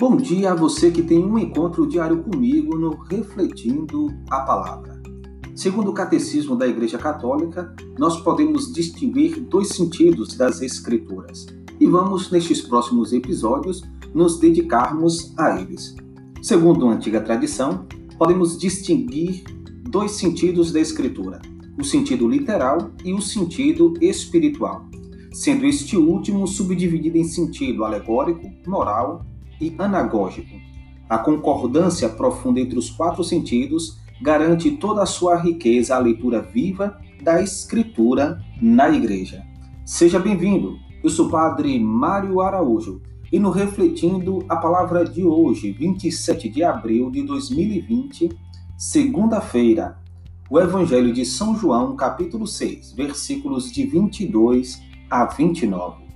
Bom dia a você que tem um encontro diário comigo no Refletindo a Palavra. Segundo o Catecismo da Igreja Católica, nós podemos distinguir dois sentidos das Escrituras e vamos, nestes próximos episódios, nos dedicarmos a eles. Segundo a antiga tradição, podemos distinguir dois sentidos da Escritura: o sentido literal e o sentido espiritual, sendo este último subdividido em sentido alegórico, moral e anagógico. A concordância profunda entre os quatro sentidos garante toda a sua riqueza à leitura viva da Escritura na Igreja. Seja bem-vindo. Eu sou o Padre Mário Araújo e no Refletindo a Palavra de hoje, 27 de abril de 2020, segunda-feira, o Evangelho de São João, capítulo 6, versículos de 22 a 29.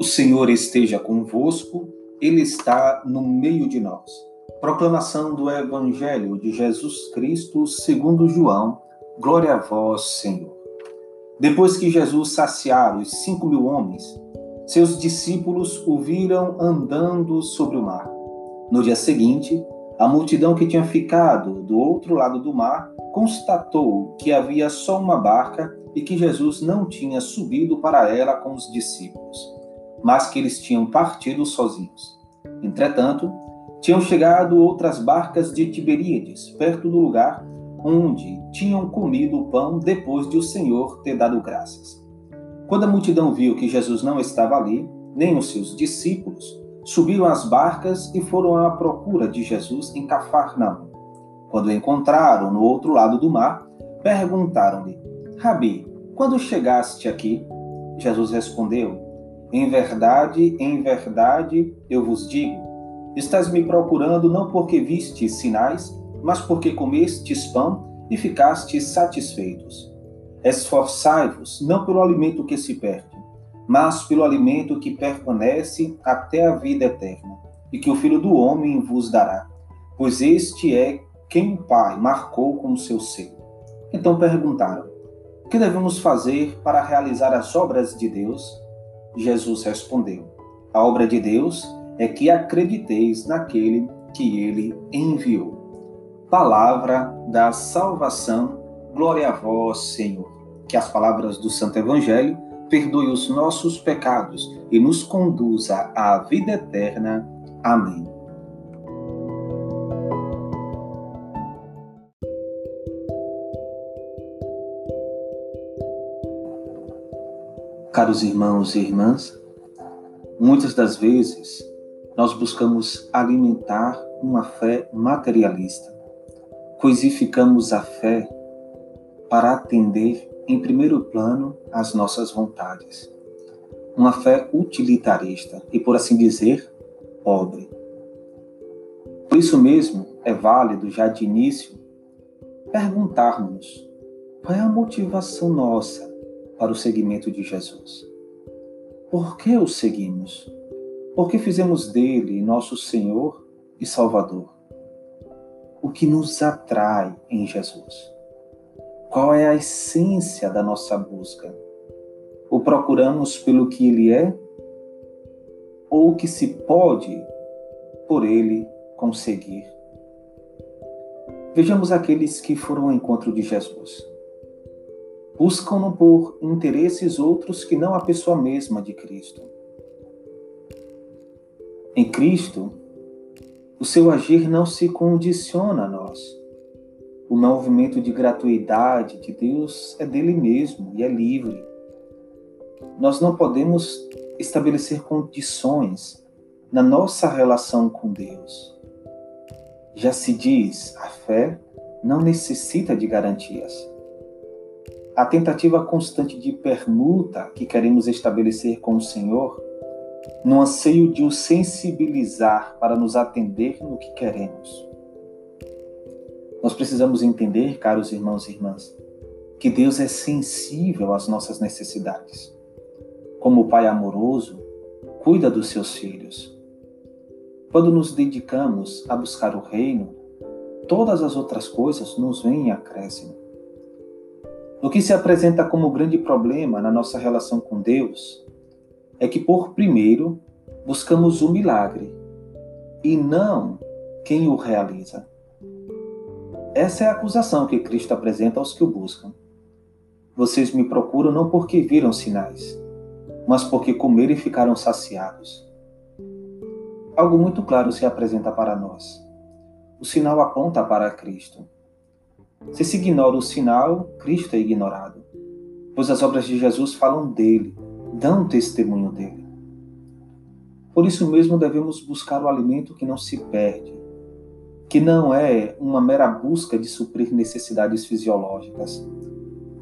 O Senhor esteja convosco, Ele está no meio de nós. Proclamação do Evangelho de Jesus Cristo segundo João. Glória a vós, Senhor. Depois que Jesus saciara os cinco mil homens, seus discípulos o viram andando sobre o mar. No dia seguinte, a multidão que tinha ficado do outro lado do mar constatou que havia só uma barca e que Jesus não tinha subido para ela com os discípulos mas que eles tinham partido sozinhos. Entretanto, Tinham chegado outras barcas de Tiberíades, perto do lugar onde tinham comido o pão depois de o Senhor ter dado graças. Quando a multidão viu que Jesus não estava ali, nem os seus discípulos, subiram às barcas e foram à procura de Jesus em Cafarnaum. Quando o encontraram no outro lado do mar, perguntaram-lhe: Rabi, quando chegaste aqui? Jesus respondeu: Em verdade, em verdade, eu vos digo, estás me procurando não porque vistes sinais, mas porque comestes pão e ficastes satisfeitos. Esforçai-vos não pelo alimento que se perde, mas pelo alimento que permanece até a vida eterna, e que o Filho do Homem vos dará, pois este é quem o Pai marcou como seu selo. Então perguntaram: O que devemos fazer para realizar as obras de Deus? Jesus respondeu: A obra de Deus é que acrediteis naquele que ele enviou palavra da salvação. Glória a vós, Senhor. Que as palavras do Santo Evangelho perdoe os nossos pecados e nos conduza à vida eterna. Amém. Caros irmãos e irmãs, muitas das vezes nós buscamos alimentar uma fé materialista coisificamos a fé para atender em primeiro plano às nossas vontades. Uma fé utilitarista e, por assim dizer, pobre. Por isso mesmo, é válido já de início perguntarmos qual é a motivação nossa para o seguimento de Jesus. Por que o seguimos? Por que fizemos dele nosso Senhor e Salvador? o que nos atrai em Jesus? Qual é a essência da nossa busca? O procuramos pelo que Ele é ou o que se pode por Ele conseguir? Vejamos aqueles que foram ao encontro de Jesus. Buscam-no por interesses outros que não a pessoa mesma de Cristo. Em Cristo, o seu agir não se condiciona a nós. O movimento de gratuidade de Deus é dele mesmo e é livre. Nós não podemos estabelecer condições na nossa relação com Deus. Já se diz, a fé não necessita de garantias. A tentativa constante de permuta que queremos estabelecer com o Senhor no anseio de o sensibilizar para nos atender no que queremos. Nós precisamos entender, caros irmãos e irmãs, que Deus é sensível às nossas necessidades. Como o Pai amoroso, cuida dos seus filhos. Quando nos dedicamos a buscar o reino, todas as outras coisas nos vêm em acréscimo. O que se apresenta como grande problema na nossa relação com Deus é que, por primeiro, buscamos o milagre e não quem o realiza. Essa é a acusação que Cristo apresenta aos que o buscam. Vocês me procuram não porque viram sinais, mas porque comeram e ficaram saciados. Algo muito claro se apresenta para nós. O sinal aponta para Cristo. Se se ignora o sinal, Cristo é ignorado, pois as obras de Jesus falam dele dão testemunho dele. Por isso mesmo devemos buscar o alimento que não se perde, que não é uma mera busca de suprir necessidades fisiológicas,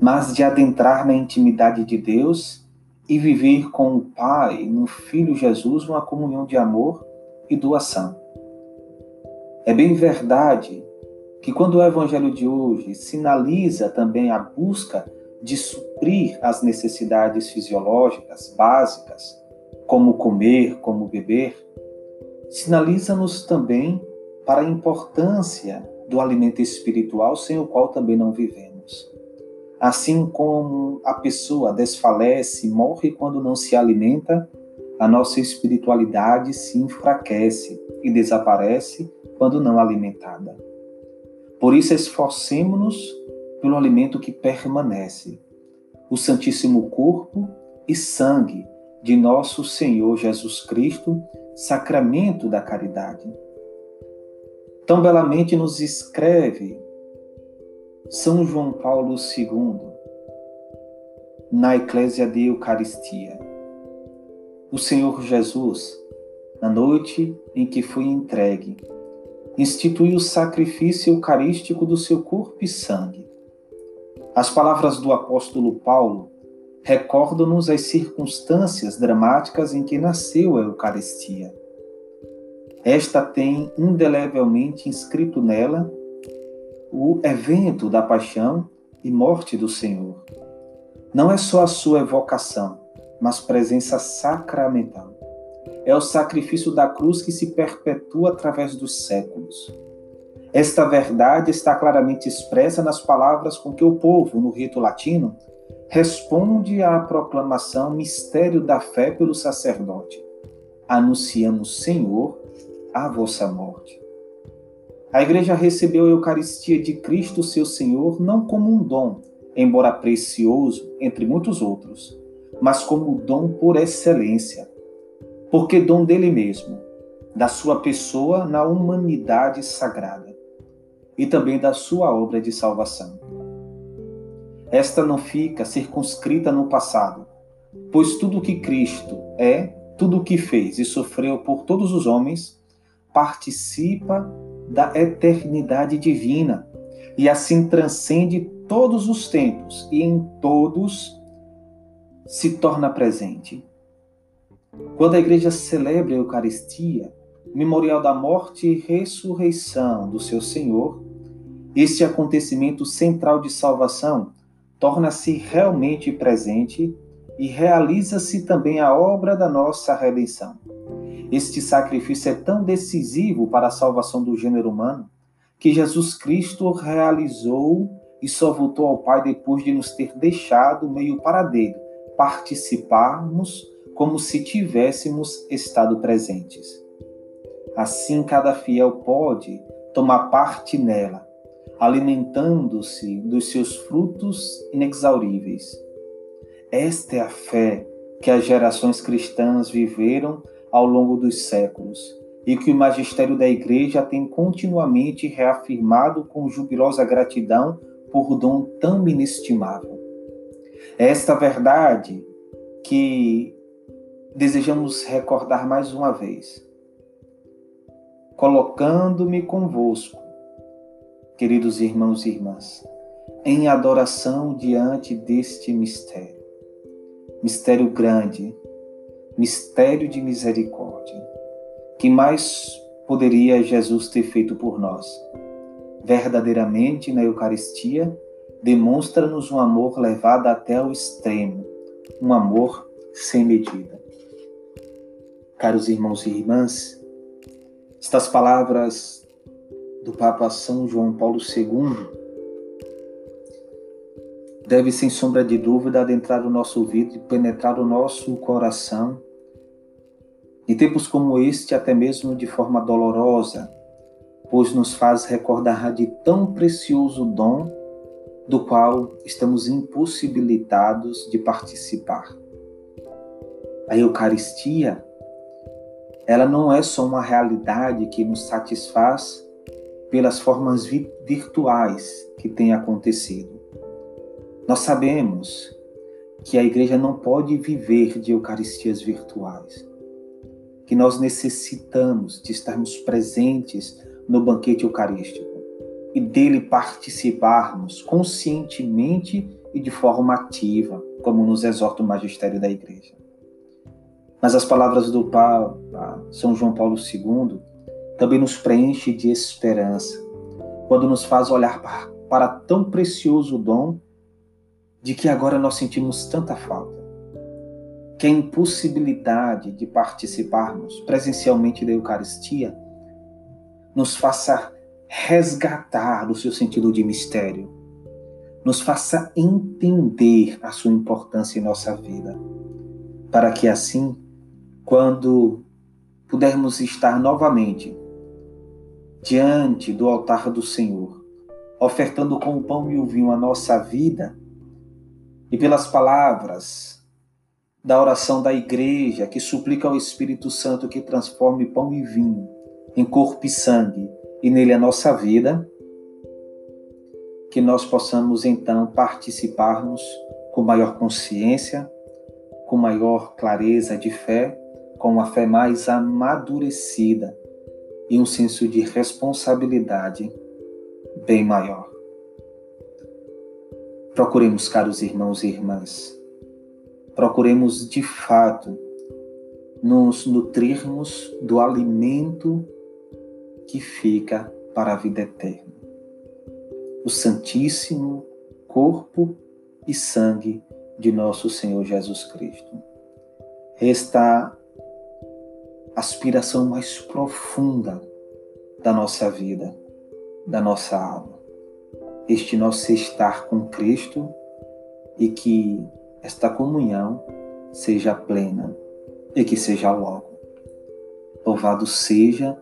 mas de adentrar na intimidade de Deus e viver com o Pai, no Filho Jesus, uma comunhão de amor e doação. É bem verdade que quando o Evangelho de hoje sinaliza também a busca de suprir as necessidades fisiológicas básicas, como comer, como beber, sinaliza-nos também para a importância do alimento espiritual sem o qual também não vivemos. Assim como a pessoa desfalece, morre quando não se alimenta, a nossa espiritualidade se enfraquece e desaparece quando não alimentada. Por isso, esforcemos-nos pelo alimento que permanece, o Santíssimo Corpo e Sangue de nosso Senhor Jesus Cristo, sacramento da caridade. tão belamente nos escreve São João Paulo II na Eclésia de Eucaristia. O Senhor Jesus, na noite em que foi entregue, instituiu o sacrifício eucarístico do seu corpo e sangue. As palavras do apóstolo Paulo recordam-nos as circunstâncias dramáticas em que nasceu a Eucaristia. Esta tem indelevelmente inscrito nela o evento da paixão e morte do Senhor. Não é só a sua evocação, mas presença sacramental. É o sacrifício da cruz que se perpetua através dos séculos. Esta verdade está claramente expressa nas palavras com que o povo, no rito latino, responde à proclamação mistério da fé pelo sacerdote. Anunciamos, Senhor, a vossa morte. A igreja recebeu a Eucaristia de Cristo, seu Senhor, não como um dom, embora precioso entre muitos outros, mas como dom por excelência, porque dom dele mesmo, da sua pessoa na humanidade sagrada e também da sua obra de salvação. Esta não fica circunscrita no passado, pois tudo o que Cristo é, tudo o que fez e sofreu por todos os homens, participa da eternidade divina e assim transcende todos os tempos e em todos se torna presente. Quando a igreja celebra a Eucaristia, memorial da morte e ressurreição do seu Senhor, este acontecimento central de salvação torna-se realmente presente e realiza-se também a obra da nossa redenção. Este sacrifício é tão decisivo para a salvação do gênero humano que Jesus Cristo realizou e só voltou ao Pai depois de nos ter deixado meio para dele participarmos como se tivéssemos estado presentes. Assim, cada fiel pode tomar parte nela, alimentando-se dos seus frutos inexauríveis. Esta é a fé que as gerações cristãs viveram ao longo dos séculos e que o magistério da Igreja tem continuamente reafirmado com jubilosa gratidão por dom tão inestimável. É esta verdade que desejamos recordar mais uma vez, colocando-me convosco, queridos irmãos e irmãs, em adoração diante deste mistério. Mistério grande, mistério de misericórdia. Que mais poderia Jesus ter feito por nós? Verdadeiramente, na Eucaristia, demonstra-nos um amor levado até o extremo, um amor sem medida. Caros irmãos e irmãs, estas palavras do Papa São João Paulo II deve, sem sombra de dúvida, adentrar o nosso ouvido e penetrar o nosso coração em tempos como este, até mesmo de forma dolorosa, pois nos faz recordar de tão precioso dom do qual estamos impossibilitados de participar. A Eucaristia, ela não é só uma realidade que nos satisfaz pelas formas virtuais que têm acontecido. Nós sabemos que a igreja não pode viver de Eucaristias virtuais que nós necessitamos de estarmos presentes no banquete eucarístico e dele participarmos conscientemente e de forma ativa, como nos exorta o magistério da Igreja. Mas as palavras do Papa São João Paulo II também nos preenche de esperança, quando nos faz olhar para, tão precioso dom de que agora nós sentimos tanta falta que a impossibilidade de participarmos presencialmente da Eucaristia nos faça resgatar o seu sentido de mistério, nos faça entender a sua importância em nossa vida, para que assim, quando pudermos estar novamente diante do altar do Senhor, ofertando com o pão e o vinho a nossa vida, e pelas palavras da oração da igreja que suplica ao Espírito Santo que transforme pão e vinho em corpo e sangue e nele a nossa vida, que nós possamos então participarmos com maior consciência, com maior clareza de fé, com uma fé mais amadurecida e um senso de responsabilidade bem maior. Procuremos, caros irmãos e irmãs, procuremos de fato nos nutrirmos do alimento que fica para a vida eterna. O Santíssimo Corpo e Sangue de nosso Senhor Jesus Cristo. Esta aspiração mais profunda da nossa vida, da nossa alma. Este nosso estar com Cristo e que esta comunhão seja plena e que seja logo. Louvado seja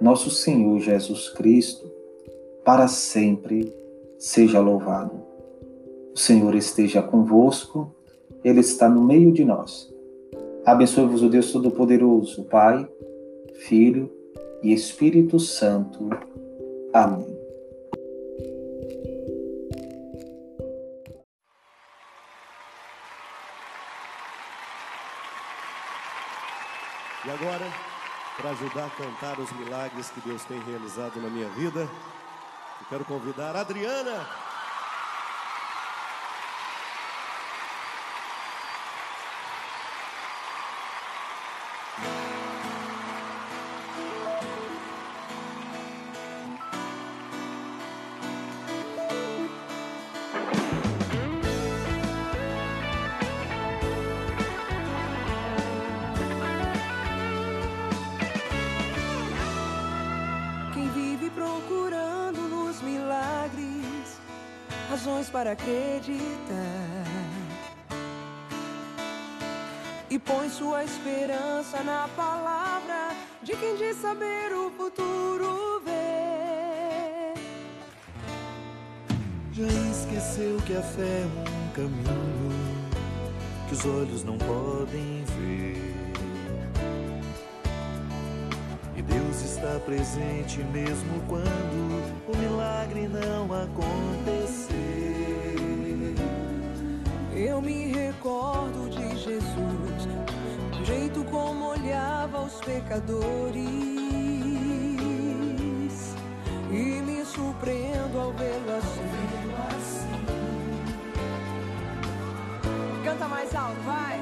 nosso Senhor Jesus Cristo, para sempre seja louvado. O Senhor esteja convosco, Ele está no meio de nós. Abençoe-vos o Deus Todo-Poderoso, Pai, Filho e Espírito Santo. Amém. E agora, para ajudar a cantar os milagres que Deus tem realizado na minha vida, eu quero convidar a Adriana. Razões para acreditar e põe sua esperança na palavra de quem diz saber o futuro ver. Já esqueceu que a fé é um caminho que os olhos não podem ver. Deus está presente mesmo quando o milagre não acontecer. Eu me recordo de Jesus, do jeito como olhava os pecadores. E me surpreendo ao vê-lo assim. Canta mais alto, vai!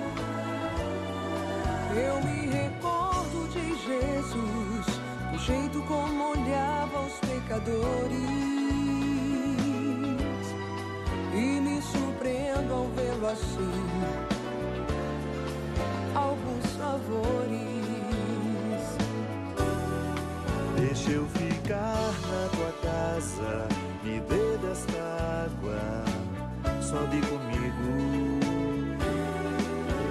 Eu me recordo de Jesus, do jeito como olhava os pecadores. ao vê-lo assim alguns favores. Deixa eu ficar na tua casa, me dê desta água, sobe comigo.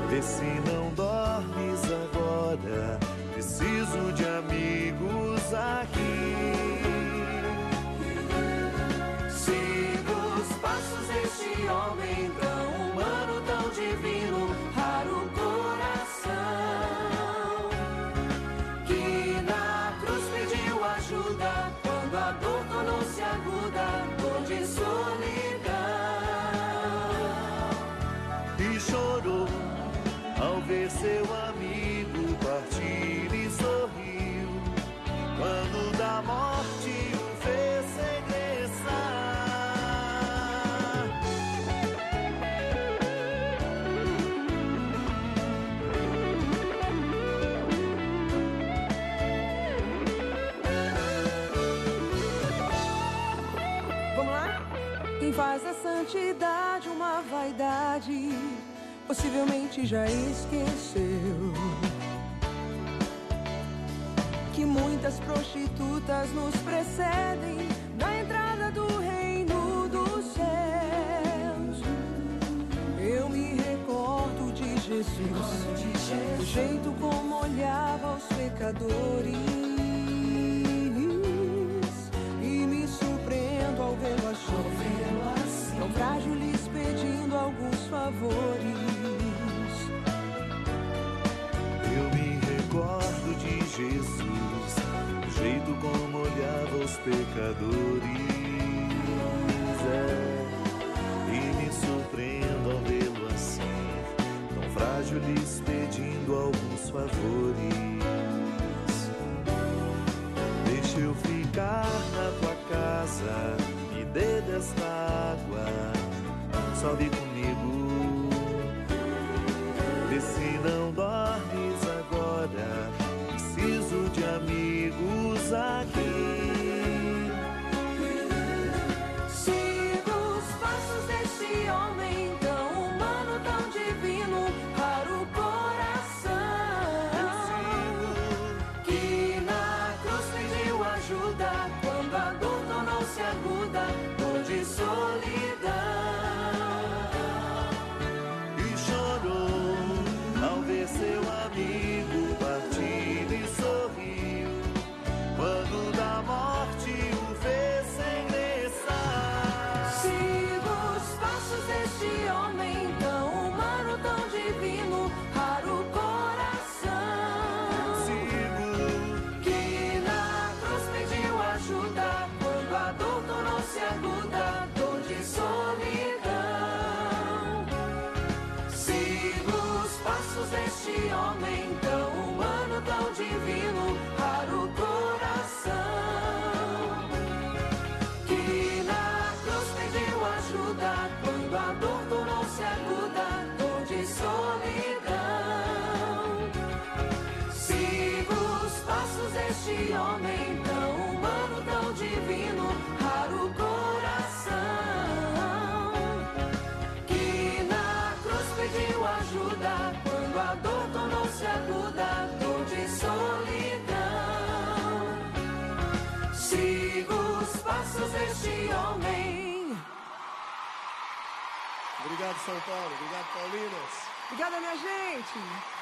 Vê se não dormes agora, preciso de amigos aqui. Uma vaidade, possivelmente já esqueceu que muitas prostitutas nos precedem na entrada do reino dos céus. Eu me recordo de Jesus, do jeito como olhava os pecadores favores. Eu me recordo de Jesus, o jeito como olhava os pecadores. É, e me surpreendo ao vê-lo assim, tão frágil, lhes pedindo alguns favores. Deixa eu ficar na tua casa, me dê desta água, sobe comigo. Quando a dor tornou-se aguda, dor de solidão. Siga os passos deste homem tão humano, tão divino Obrigado, São Paulo. Obrigado, Paulinas. Obrigada, minha gente.